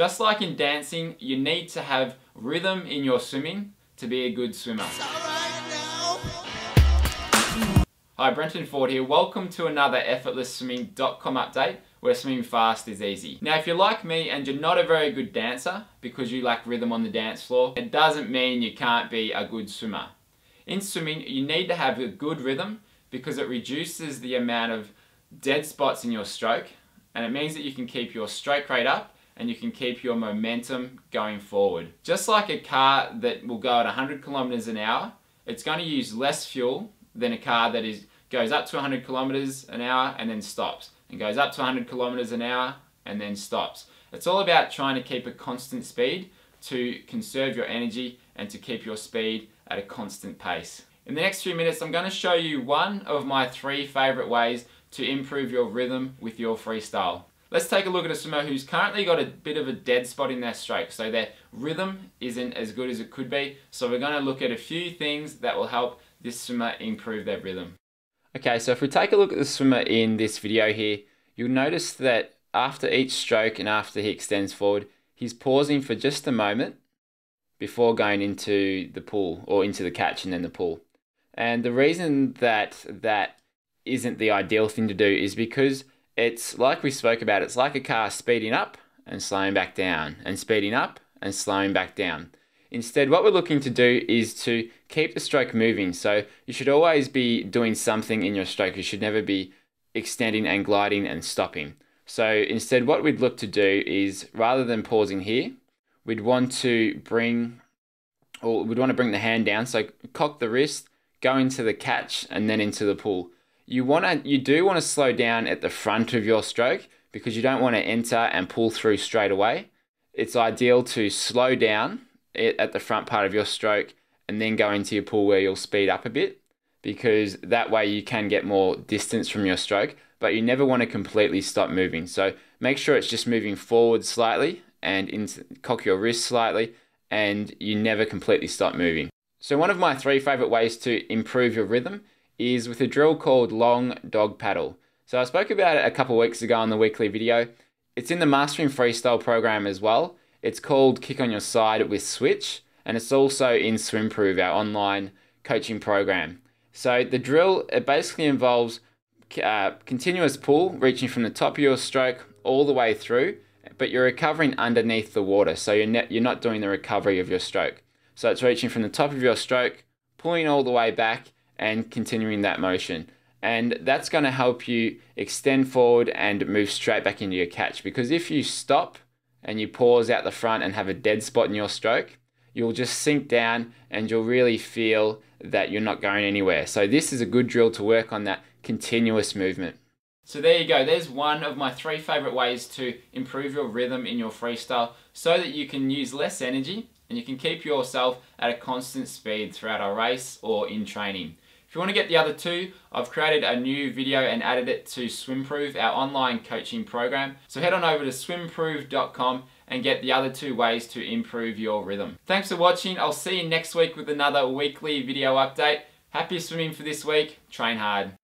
Just like in dancing, you need to have rhythm in your swimming to be a good swimmer. Hi, Brenton Ford here. Welcome to another effortlessswimming.com update where swimming fast is easy. Now, if you're like me and you're not a very good dancer because you lack rhythm on the dance floor, it doesn't mean you can't be a good swimmer. In swimming, you need to have a good rhythm because it reduces the amount of dead spots in your stroke and it means that you can keep your stroke rate up and you can keep your momentum going forward. Just like a car that will go at 100 kilometers an hour, it's going to use less fuel than a car that is goes up to 100 kilometers an hour and then stops and goes up to 100 kilometers an hour and then stops. It's all about trying to keep a constant speed to conserve your energy and to keep your speed at a constant pace. In the next few minutes I'm going to show you one of my three favorite ways to improve your rhythm with your freestyle. Let's take a look at a swimmer who's currently got a bit of a dead spot in their stroke. So their rhythm isn't as good as it could be. So we're going to look at a few things that will help this swimmer improve their rhythm. Okay, so if we take a look at the swimmer in this video here, you'll notice that after each stroke and after he extends forward, he's pausing for just a moment before going into the pull or into the catch and then the pull. And the reason that that isn't the ideal thing to do is because it's like we spoke about, it's like a car speeding up and slowing back down and speeding up and slowing back down. Instead, what we're looking to do is to keep the stroke moving. So you should always be doing something in your stroke. You should never be extending and gliding and stopping. So instead, what we'd look to do is rather than pausing here, we'd want to bring, or we'd want to bring the hand down. So cock the wrist, go into the catch, and then into the pull. You want to, you do want to slow down at the front of your stroke because you don't want to enter and pull through straight away. It's ideal to slow down it at the front part of your stroke and then go into your pull where you'll speed up a bit because that way you can get more distance from your stroke, but you never want to completely stop moving. So make sure it's just moving forward slightly and cock your wrist slightly and you never completely stop moving. So one of my three favorite ways to improve your rhythm is with a drill called long dog paddle. So I spoke about it a couple weeks ago on the weekly video. It's in the Mastering Freestyle program as well. It's called Kick on Your Side with Switch, and it's also in Swimprove, our online coaching program. So the drill, it basically involves uh, continuous pull, reaching from the top of your stroke all the way through, but you're recovering underneath the water. So you're, ne- you're not doing the recovery of your stroke. So it's reaching from the top of your stroke, pulling all the way back, and continuing that motion. And that's going to help you extend forward and move straight back into your catch. Because if you stop and you pause out the front and have a dead spot in your stroke, you'll just sink down and you'll really feel that you're not going anywhere. So this is a good drill to work on that continuous movement. So there you go, there's one of my three favorite ways to improve your rhythm in your freestyle so that you can use less energy and you can keep yourself at a constant speed throughout a race or in training. If you want to get the other two, I've created a new video and added it to Swimprove, our online coaching program. So head on over to swimprove.com and get the other two ways to improve your rhythm. Thanks for watching. I'll see you next week with another weekly video update. Happy swimming for this week. Train hard.